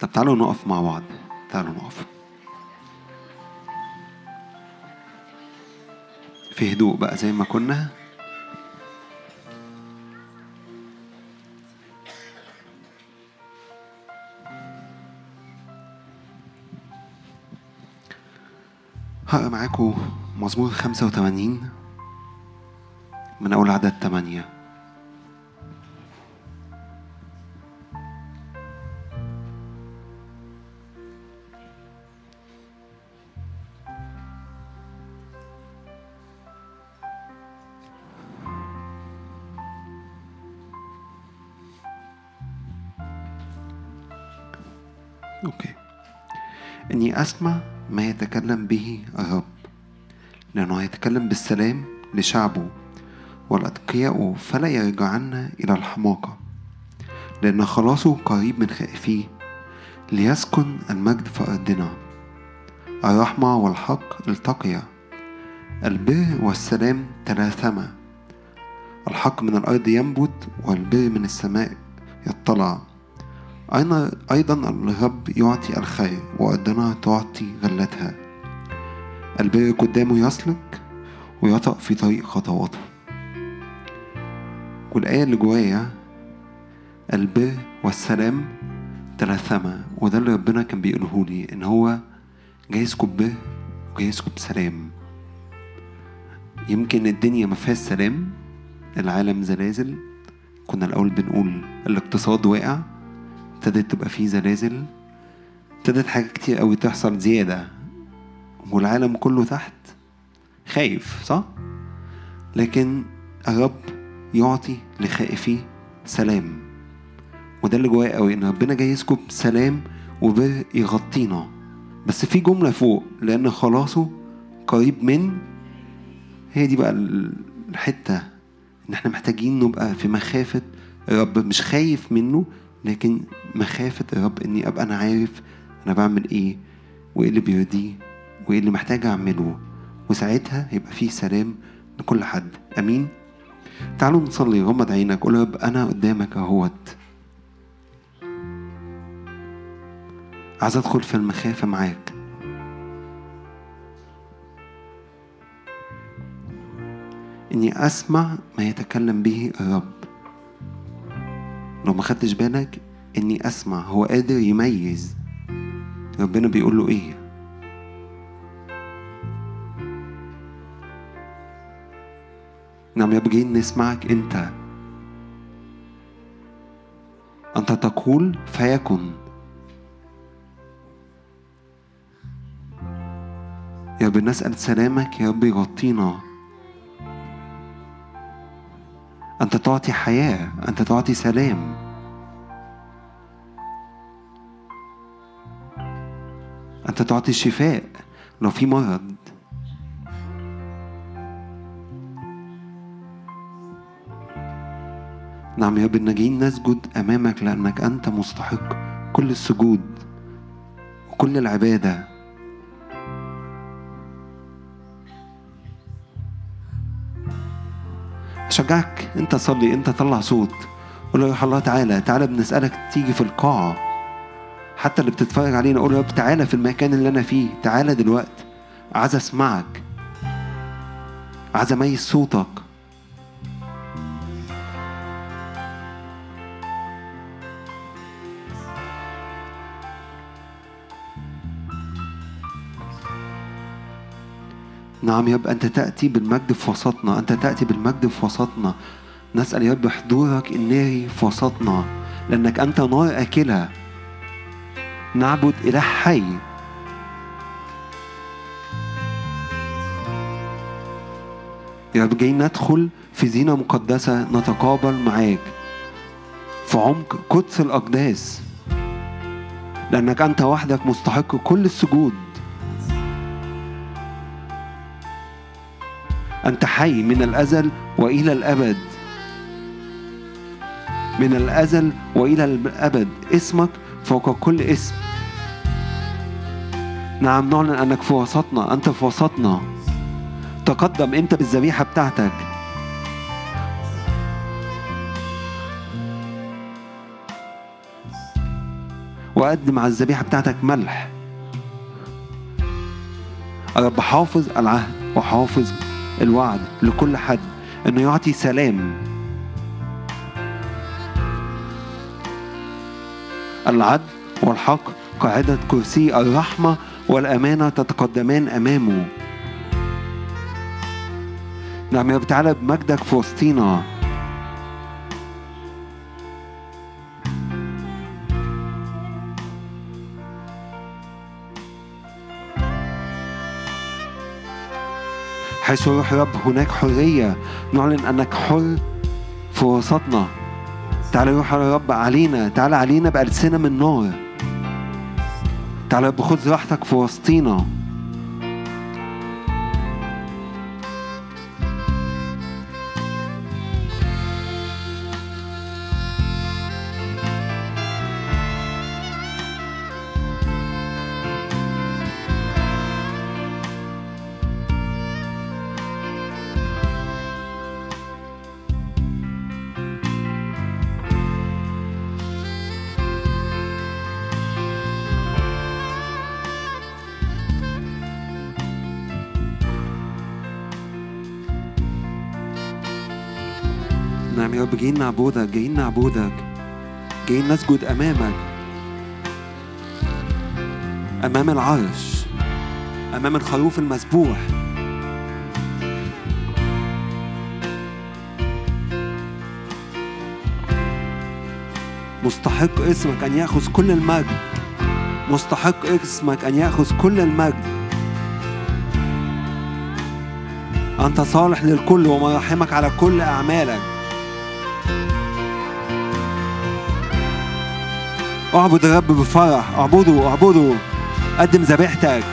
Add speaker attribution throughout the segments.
Speaker 1: طب تعالوا نقف مع بعض. تعالوا نقف. في هدوء بقى زي ما كنا. هقرا معاكم مزمور 85 من أول عدد 8 أسمع ما يتكلم به الرب. لأنه يتكلم بالسلام لشعبه والأتقياء فلا يرجعن إلى الحماقة. لأن خلاصه قريب من خائفيه ليسكن المجد في أرضنا. الرحمة والحق التقيا. البر والسلام تلاثما. الحق من الأرض ينبت والبر من السماء يطلع. أيضا الرب يعطي الخير وأرضنا تعطي غلتها؟ البر قدامه يسلك ويطأ في طريق خطواته. والآية اللي جوايا البر والسلام تلثما وده اللي ربنا كان بيقوله لي إن هو جاي يسكب بر وجاي يسكب سلام. يمكن الدنيا ما فيهاش سلام العالم زلازل كنا الأول بنقول الاقتصاد واقع ابتدت تبقى فيه زلازل ابتدت حاجات كتير قوي تحصل زيادة والعالم كله تحت خايف صح؟ لكن الرب يعطي لخائفيه سلام وده اللي جوايا قوي إن ربنا جاي يسكب سلام وبر يغطينا بس في جملة فوق لأن خلاصه قريب من هي دي بقى الحتة إن إحنا محتاجين نبقى في مخافة الرب مش خايف منه لكن مخافة الرب إني أبقى أنا عارف أنا بعمل إيه وإيه اللي بيرضيه وإيه اللي محتاج أعمله. وساعتها هيبقى فيه سلام لكل حد. أمين. تعالوا نصلي. غمض عينك. قول يا رب أنا قدامك أهوت. عايز أدخل في المخافة معاك. إني أسمع ما يتكلم به الرب. لو ما خدتش بالك إني أسمع هو قادر يميز. ربنا بيقول له إيه؟ نعم يا جايين نسمعك أنت. أنت تقول فيكن. يا رب نسأل سلامك يا رب يغطينا. أنت تعطي حياة أنت تعطي سلام. أنت تعطي شفاء لو في مرض. نعم يا رب إننا جايين نسجد أمامك لأنك أنت مستحق كل السجود وكل العبادة. أشجعك أنت صلي أنت طلع صوت. قول له يا الله تعالى تعالى بنسألك تيجي في القاعة. حتى اللي بتتفرج علينا قول له يا رب تعالى في المكان اللي أنا فيه تعالى دلوقتي. عايز أسمعك. عايز أميز صوتك. نعم يا رب أنت تأتي بالمجد في وسطنا. أنت تأتي بالمجد في وسطنا. نسأل يا رب حضورك الناري في وسطنا لأنك أنت نار أكلة نعبد إله حي. يا رب جايين ندخل في زينة مقدسة نتقابل معاك في عمق قدس الأقداس لأنك أنت وحدك مستحق كل السجود. أنت حي من الأزل وإلى الأبد. من الأزل وإلى الأبد اسمك فوق كل اسم. نعم نعلن أنك في وسطنا أنت في وسطنا. تقدم أنت بالذبيحة بتاعتك. وقدم على الذبيحة بتاعتك ملح. الرب حافظ العهد وحافظ الوعد لكل حد إنه يعطي سلام. العدل والحق قاعدة كرسي الرحمة والأمانة تتقدمان أمامه. نعم يا رب تعالى بمجدك في وسطينا. حيث روح رب هناك حرية. نعلن أنك حر في وسطنا. تعالى روح الرب علينا. تعالى علينا بألسنة من نار تعالى رب خذ راحتك في وسطينا. رب جايين نعبدك جايين نعبدك جايين نسجد أمامك. أمام العرش. أمام الخروف المذبوح مستحق اسمك أن يأخذ كل المجد. مستحق اسمك أن يأخذ كل المجد. أنت صالح للكل ومراحمك على كل أعمالك. أعبد الرب بفرح. أعبده أعبده. قدم ذبيحتك.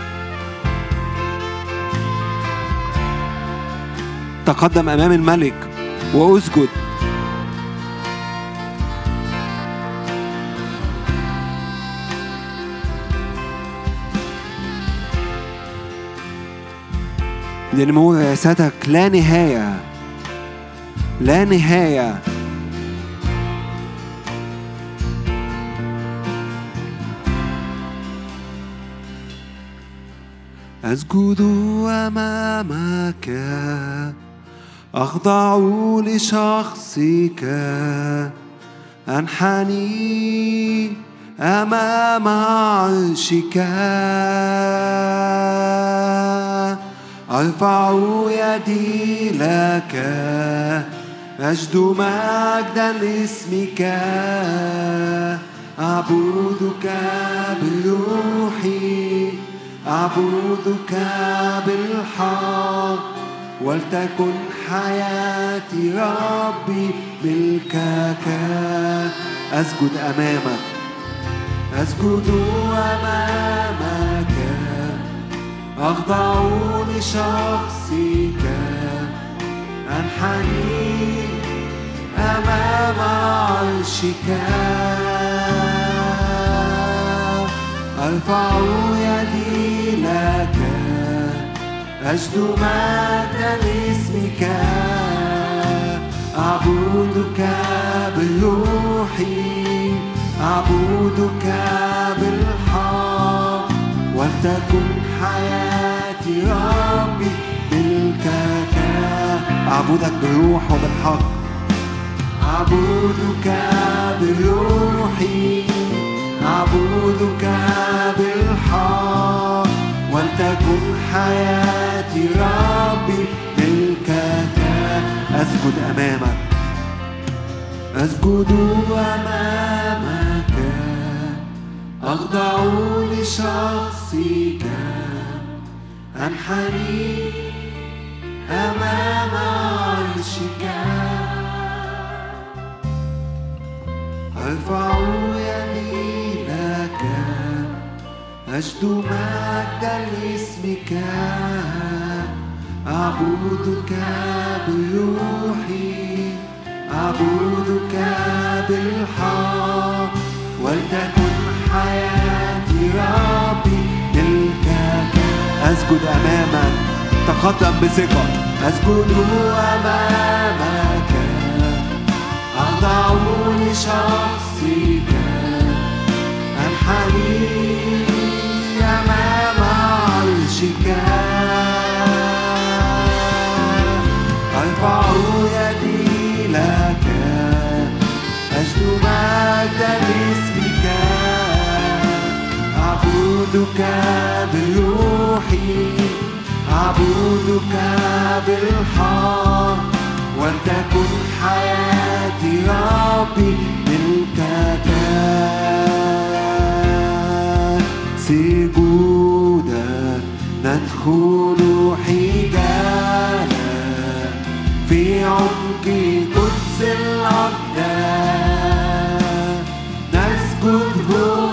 Speaker 1: تقدم أمام الملك وأسجد. لنمو رئاستك لا نهاية. لا نهاية. أسجد أمامك. أخضع لشخصك. أنحني أمام عرشك. أرفع يدي لك. أجد مجدا لاسمك. أعبدك بروحي. أعبدك بالحق ولتكن حياتي ربي ملكك. أسجد أمامك. أسجد أمامك. أخضع لشخصك. أنحني أمام عرشك. أرفع يدي لك أجد مجدا لاسمك أعبدك بروحي أعبدك بالحق. ولتكن حياتي ربي ملكك أعبدك بالروح وبالحق. أعبدك بروحي أعبدك بالحق ولتكن حياتي ربي ملكك أسجد أمامك. أسجد أمامك. أخضع لشخصك. أنحني أمام عرشك. أرفع يدي لك. أجد مجدا لاسمك. أعبدك بروحي. أعبدك بالحق. ولتكن حياتي ربي ملكك أسجد أمامك. تقدم بثقة. أسجد أمامك. أخضع لشخصك أنحني أمام عرشك. أرفع يدي لك أجل مجد باسمك أعبدك بروحي أعبدك بالحق. ولتكن حياتي ربي منك سجودا ندخل حجالا في عمق قدس الأقدام نسجد هو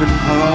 Speaker 1: Even heart.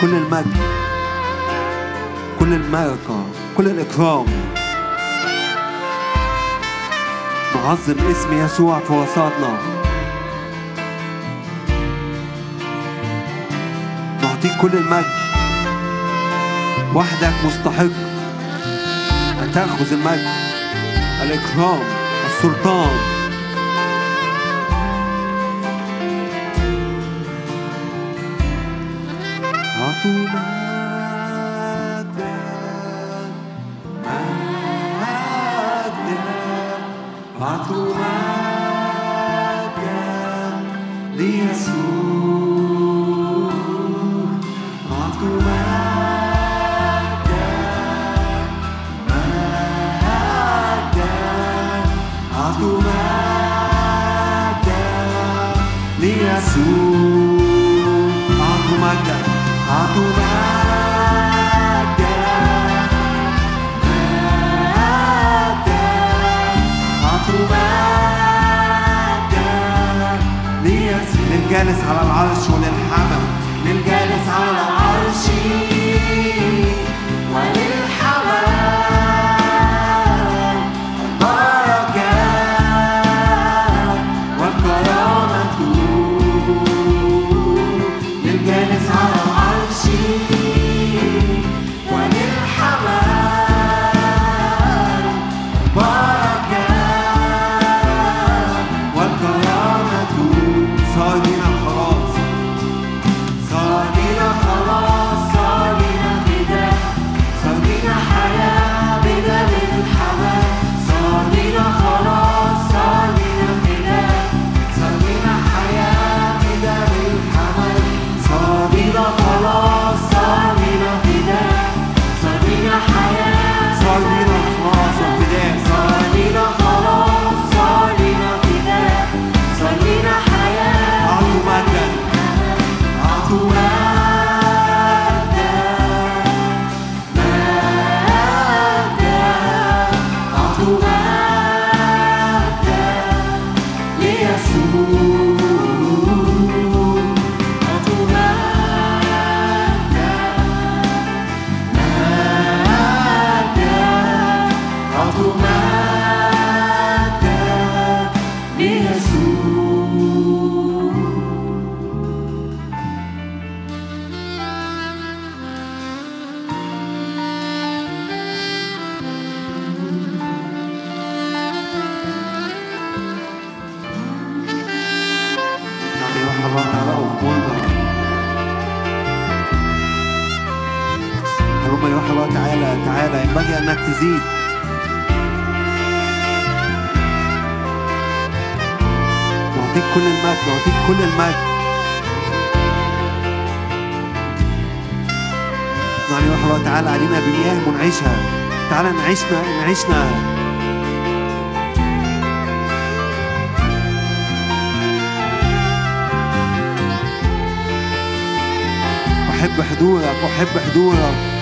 Speaker 1: كل المجد كل الملكة كل الإكرام. نعظم اسم يسوع في وسطنا. نعطيك كل المجد وحدك مستحق. أن تأخذ المجد الإكرام السلطان. نعيشنا نعيشنا أحب حضورك أحب حضورك.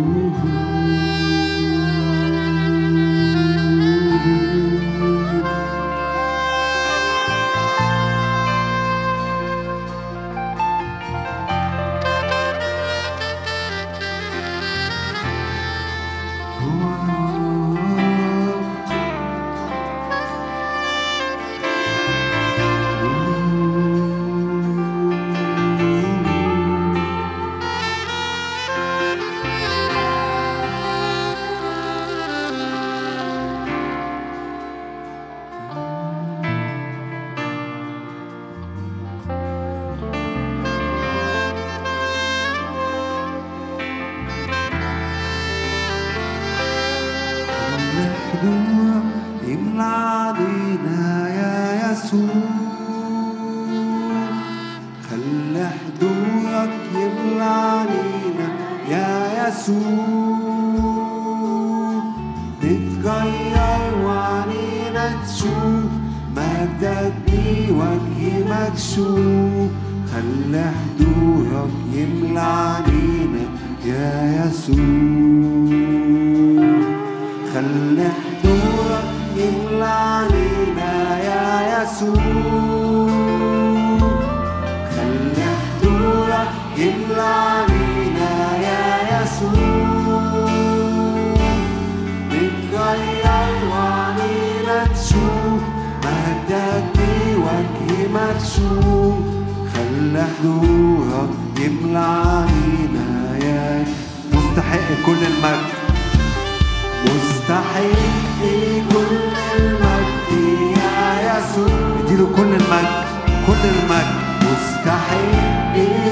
Speaker 1: Ooh. كل المجد كل المجد. مستحق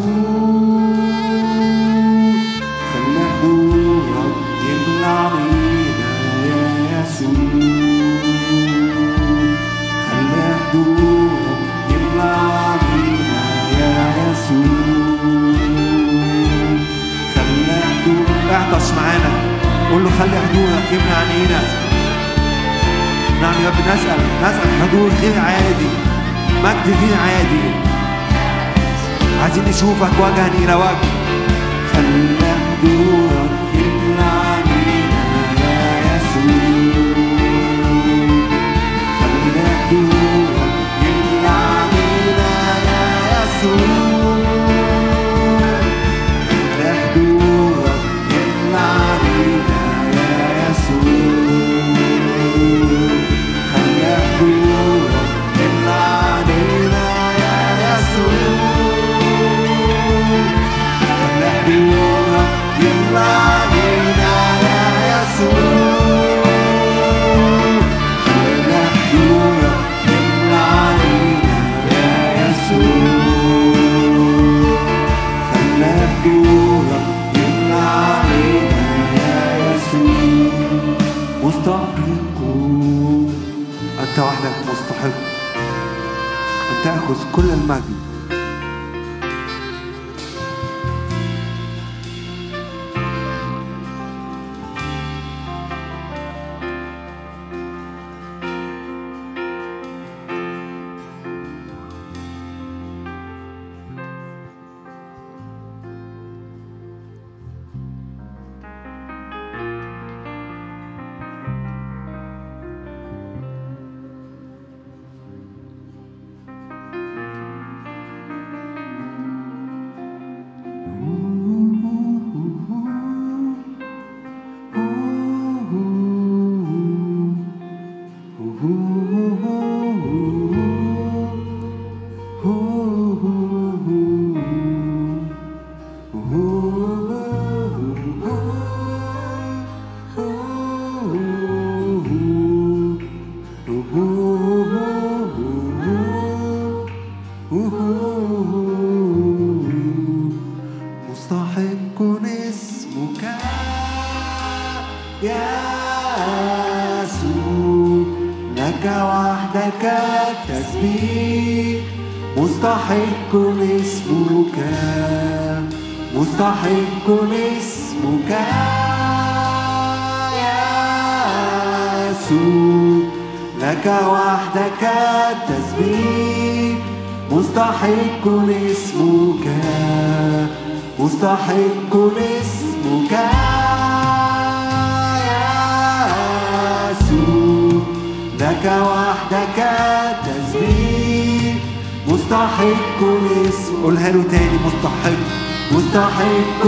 Speaker 1: Ooh. utuva kwaganira wapi
Speaker 2: يستحق اسمك يا يسوع. لك وحدك تسبيح. مستحق اسمك.
Speaker 1: قولها له تاني مستحق.
Speaker 2: مستحق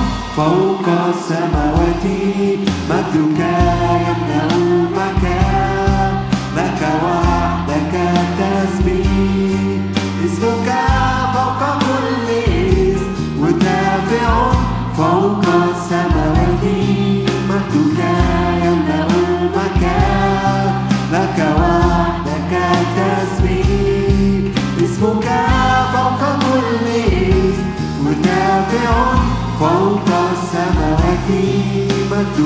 Speaker 1: فوق السماوات مجدك يملأ المكان. لك وحدك تسبيح. اسمك فوق كل اسم. ودافع فوق السماوات مجدك يملأ المكان. لك وحدك تسبيح. اسمك فوق كل اسم. ودافع quanta samavati matu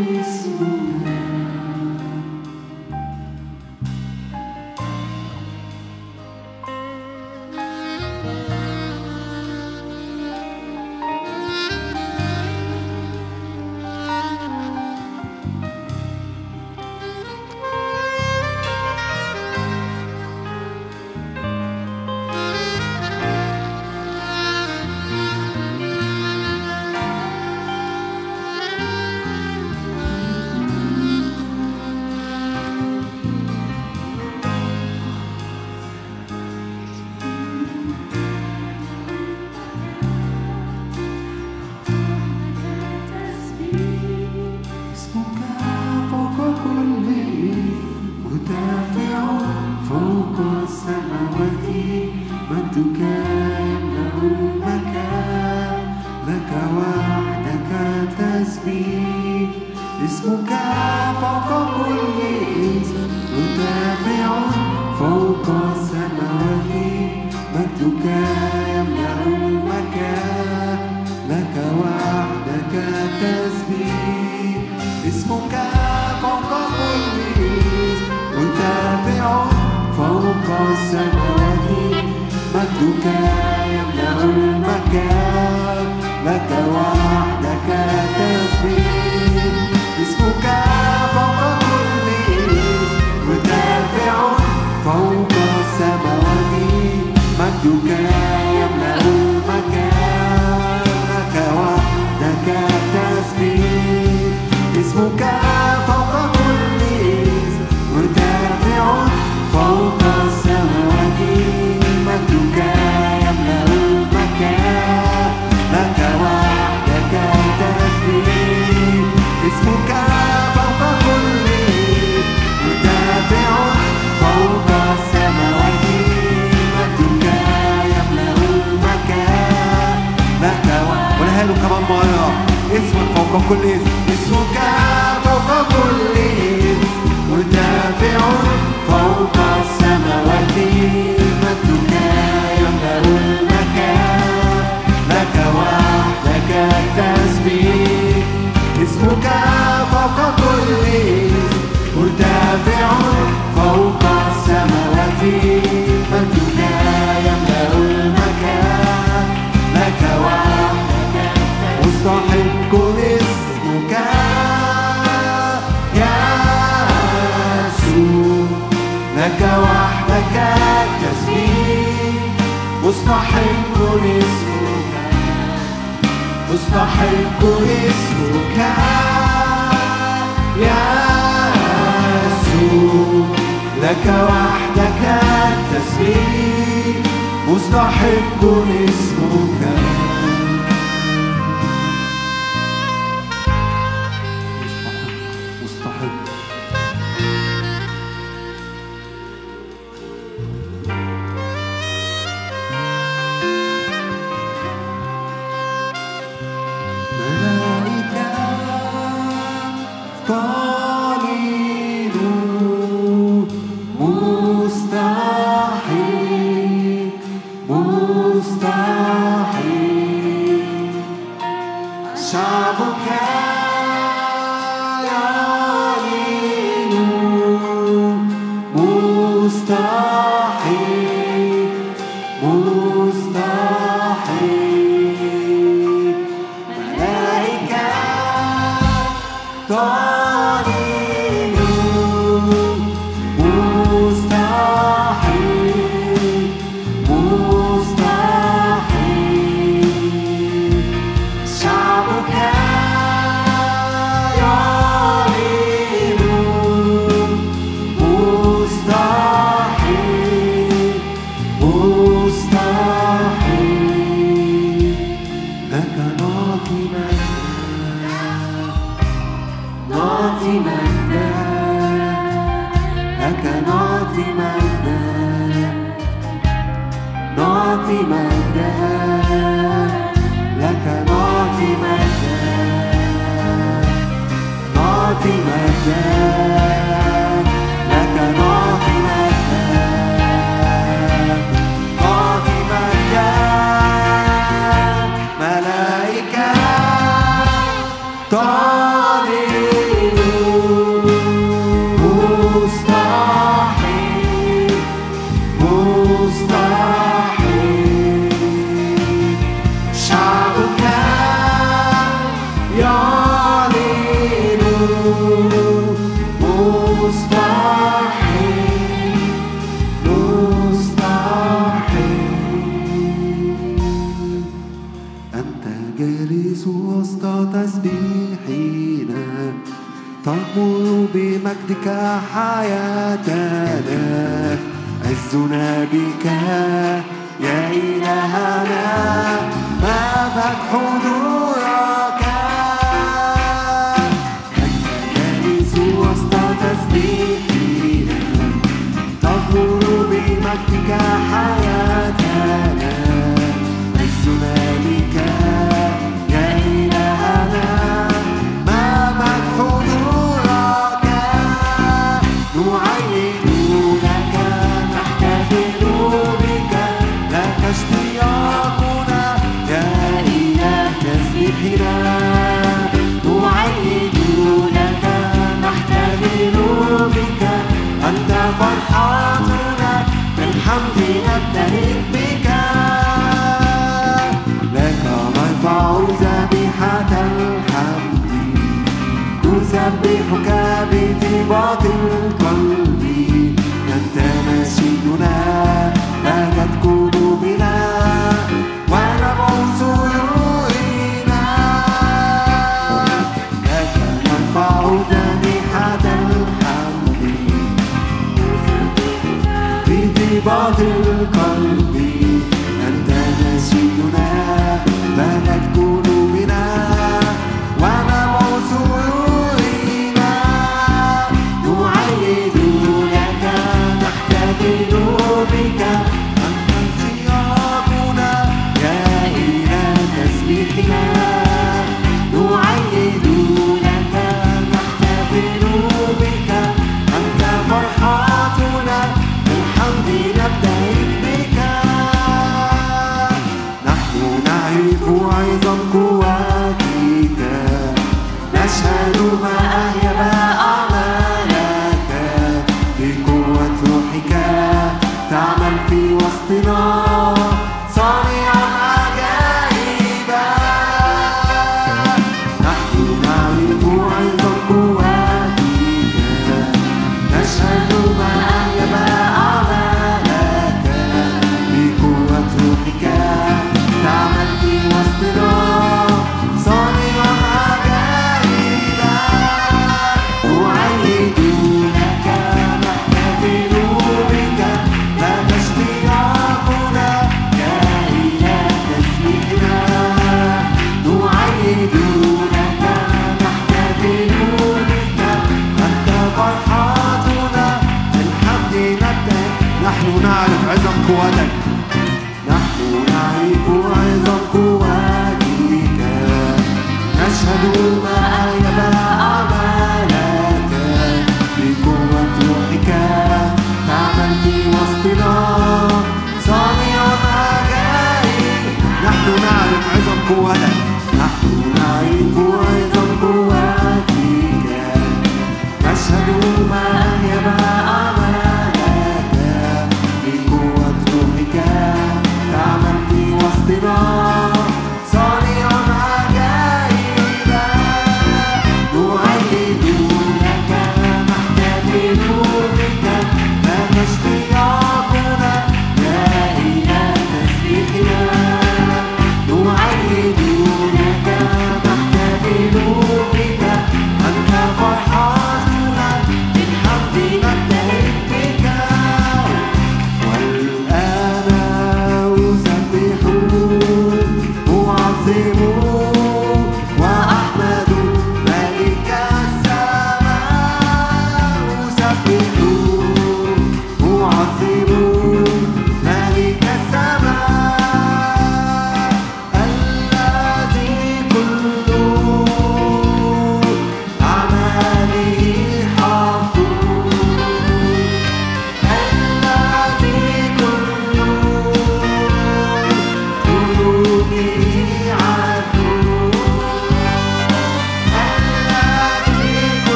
Speaker 1: عزنا بك يا إلهنا مذهب حضورك. أنت جالس وسط تسبيحنا تظهر بمجدك حياتنا. نسبحك بطيبة القلب أنت مسيحنا لا قلوبنا بنا. ونبعث إلينا لك نرفع جميحة الحمد.
Speaker 3: بطيبة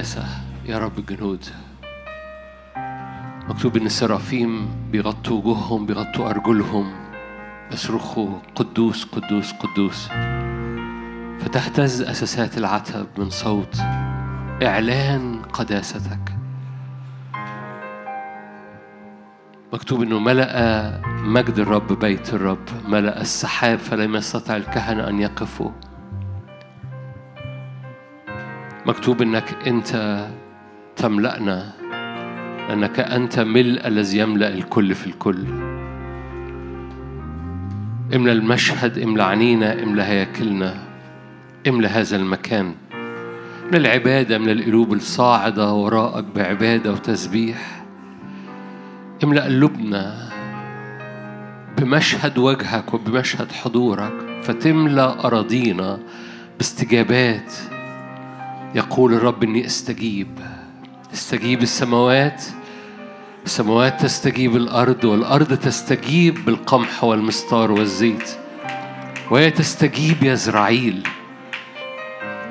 Speaker 3: قداسة يا رب الجنود. مكتوب إن السرافيم بيغطوا وجوههم بيغطوا أرجلهم. يصرخوا قدوس قدوس قدوس. فتهتز أساسات العتب من صوت إعلان قداستك. مكتوب إنه ملأ مجد الرب بيت الرب ملأ السحاب فلم يستطع الكهنة أن يقفوا. مكتوب إنك أنت تملأنا لأنك أنت ملء الذي يملأ الكل في الكل. املى المشهد املى عنينا املى هياكلنا املى هذا المكان. من العبادة من القلوب الصاعدة وراءك بعبادة وتسبيح. املأ قلوبنا بمشهد وجهك وبمشهد حضورك فتملأ أراضينا باستجابات يقول الرب إني أستجيب. أستجيب السماوات. السماوات تستجيب الأرض والأرض تستجيب بالقمح والمستار والزيت. وهي تستجيب يزرعيل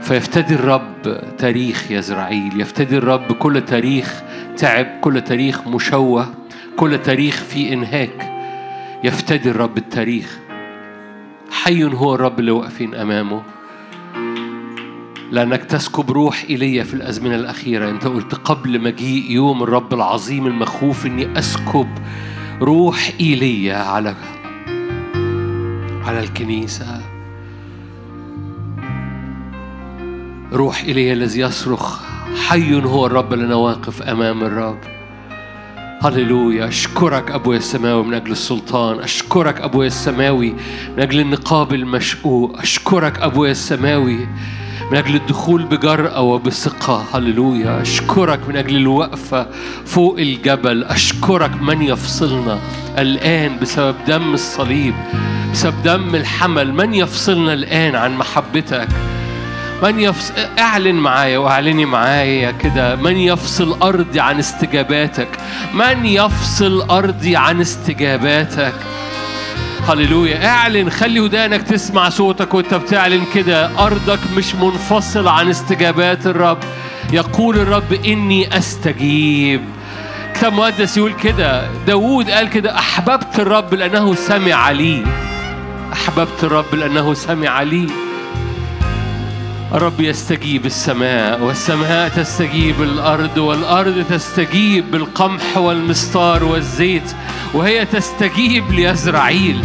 Speaker 3: فيفتدي الرب تاريخ يزرعيل يفتدي الرب كل تاريخ تعب كل تاريخ مشوه كل تاريخ في إنهاك. يفتدي الرب التاريخ. حي هو الرب اللي واقفين أمامه. لأنك تسكب روح إيليا في الأزمنة الأخيرة. أنت قلت قبل مجيء يوم الرب العظيم المخوف إني أسكب روح إيليا على على الكنيسة. روح إيليا الذي يصرخ حي هو الرب لنا واقف أمام الرب. هللويا. أشكرك أبويا السماوي من أجل السلطان. أشكرك أبويا السماوي من أجل النقاب المشقوق أشكرك أبويا السماوي من أجل الدخول بجرأة وبثقة هللويا. أشكرك من أجل الوقفة فوق الجبل. أشكرك من يفصلنا الآن بسبب دم الصليب بسبب دم الحمل. من يفصلنا الآن عن محبتك؟ من يفصل أعلن معايا وأعلني معايا كده. من يفصل أرضي عن استجاباتك؟ من يفصل أرضي عن استجاباتك؟ هللويا. اعلن خلي ودانك تسمع صوتك وانت بتعلن كده. أرضك مش منفصل عن استجابات الرب. يقول الرب إني أستجيب. كتاب مقدس يقول كده. داوود قال كده أحببت الرب لأنه سمع لي. أحببت الرب لأنه سمع لي. الرب يستجيب السماء والسماء تستجيب الأرض والأرض تستجيب بالقمح والمستار والزيت وهي تستجيب ليزرعيل.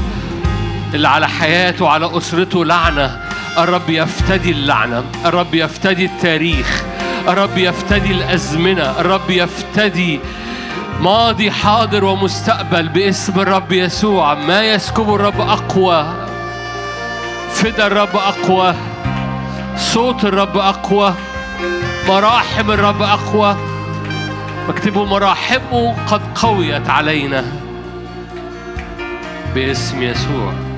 Speaker 3: اللي على حياته وعلى أسرته لعنة. الرب يفتدي اللعنة الرب يفتدي التاريخ الرب يفتدي الأزمنة الرب يفتدي ماضي حاضر ومستقبل باسم الرب يسوع. ما يسكبه الرب أقوى؟ فدى الرب أقوى. صوت الرب أقوى مراحم الرب أقوى. مكتوب مراحمه قد قويت علينا باسم يسوع.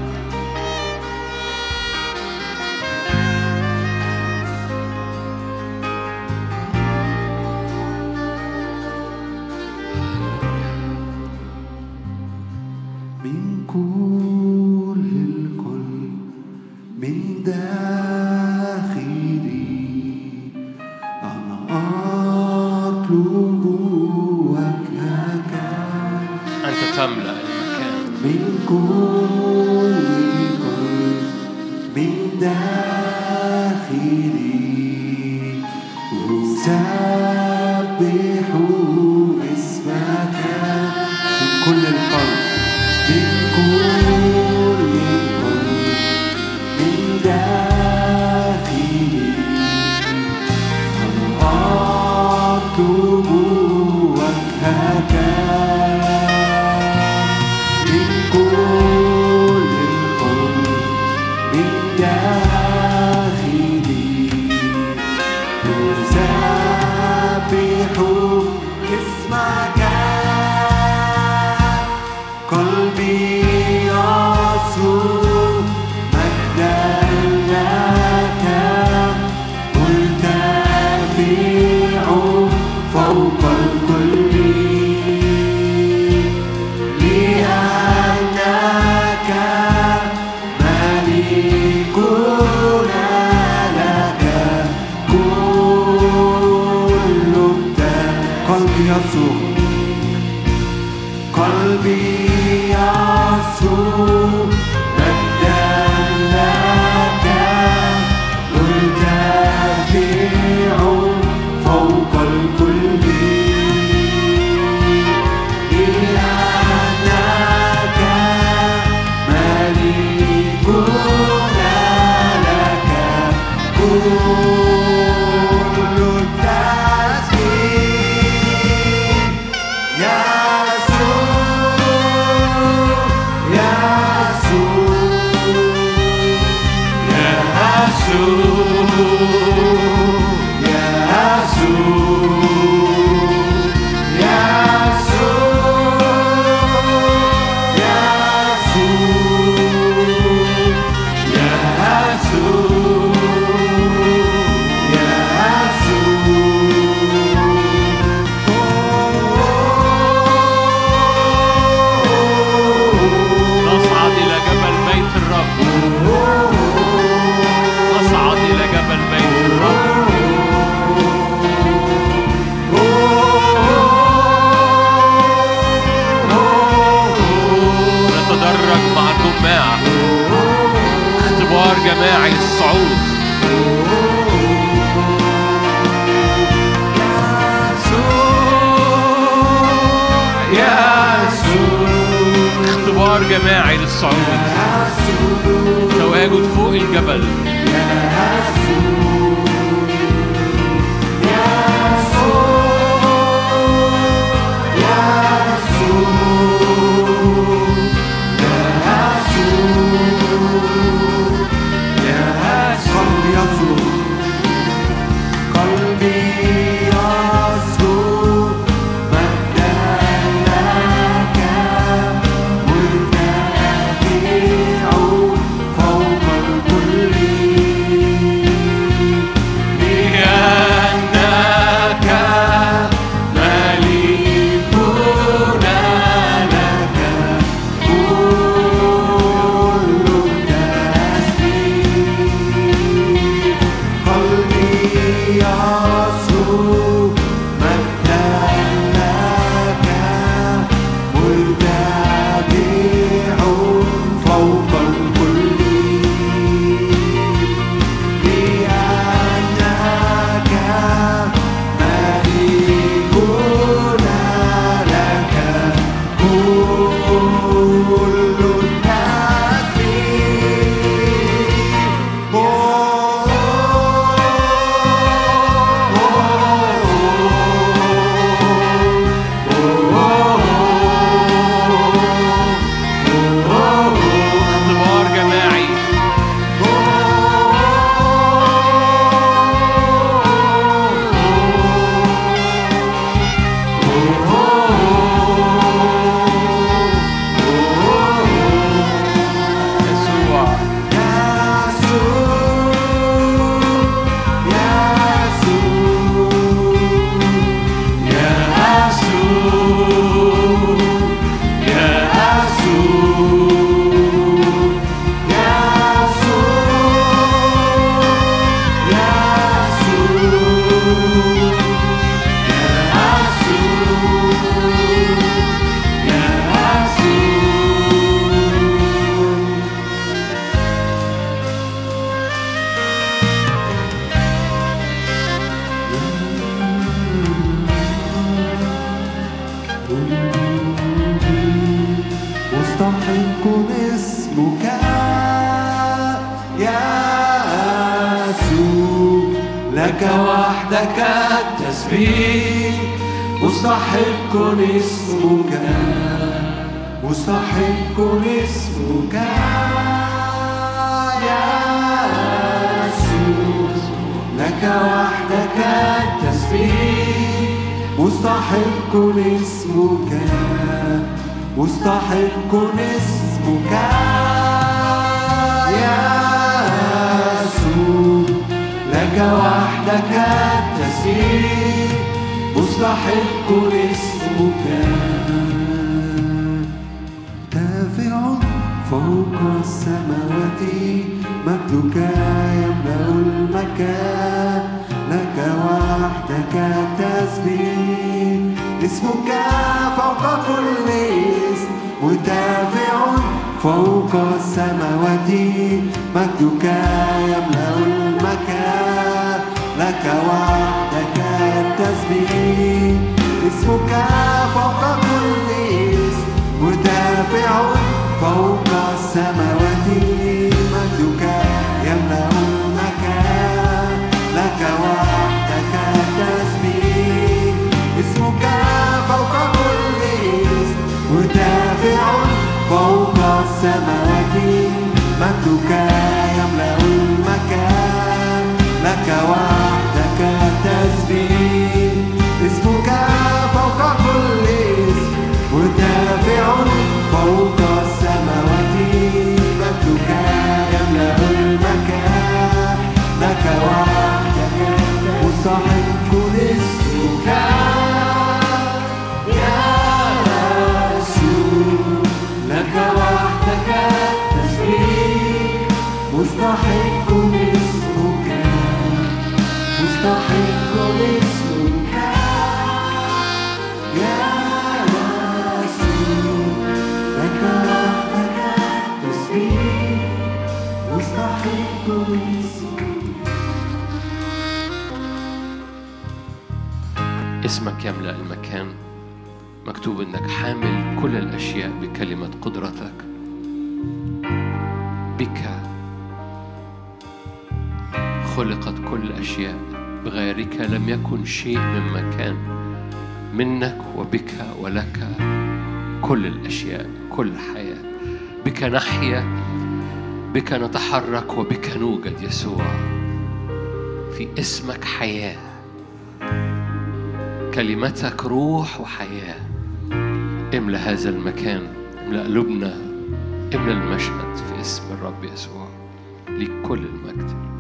Speaker 1: جماعي للصعود. تواجد فوق الجبل.
Speaker 4: مستحق اسمك مستحق اسمك. يا يسوع لك وحدك التسبيح مستحق اسمك. دافع فوق السماوات مجدك يملأ المكان. لك وحدك تسبيح.
Speaker 1: اسمك فوق كل اسم مرتفع فوق السماوات. مجدك يملأ المكان لك وحدك التسبيح. اسمك فوق كل اسم مرتفع فوق السماوات. يملأ المكان.
Speaker 3: مكتوب إنك حامل كل الأشياء بكلمة قدرتك. بك خلقت كل الاشياء بغيرك لم يكن شيء من مكان. منك وبك ولك كل الأشياء كل الحياة. بك نحيا بك نتحرك وبك نوجد يسوع. في اسمك حياة. كلمتك روح وحياة. املأ هذا المكان املأ قلوبنا املأ المشهد في اسم الرب يسوع ليك كل المجد.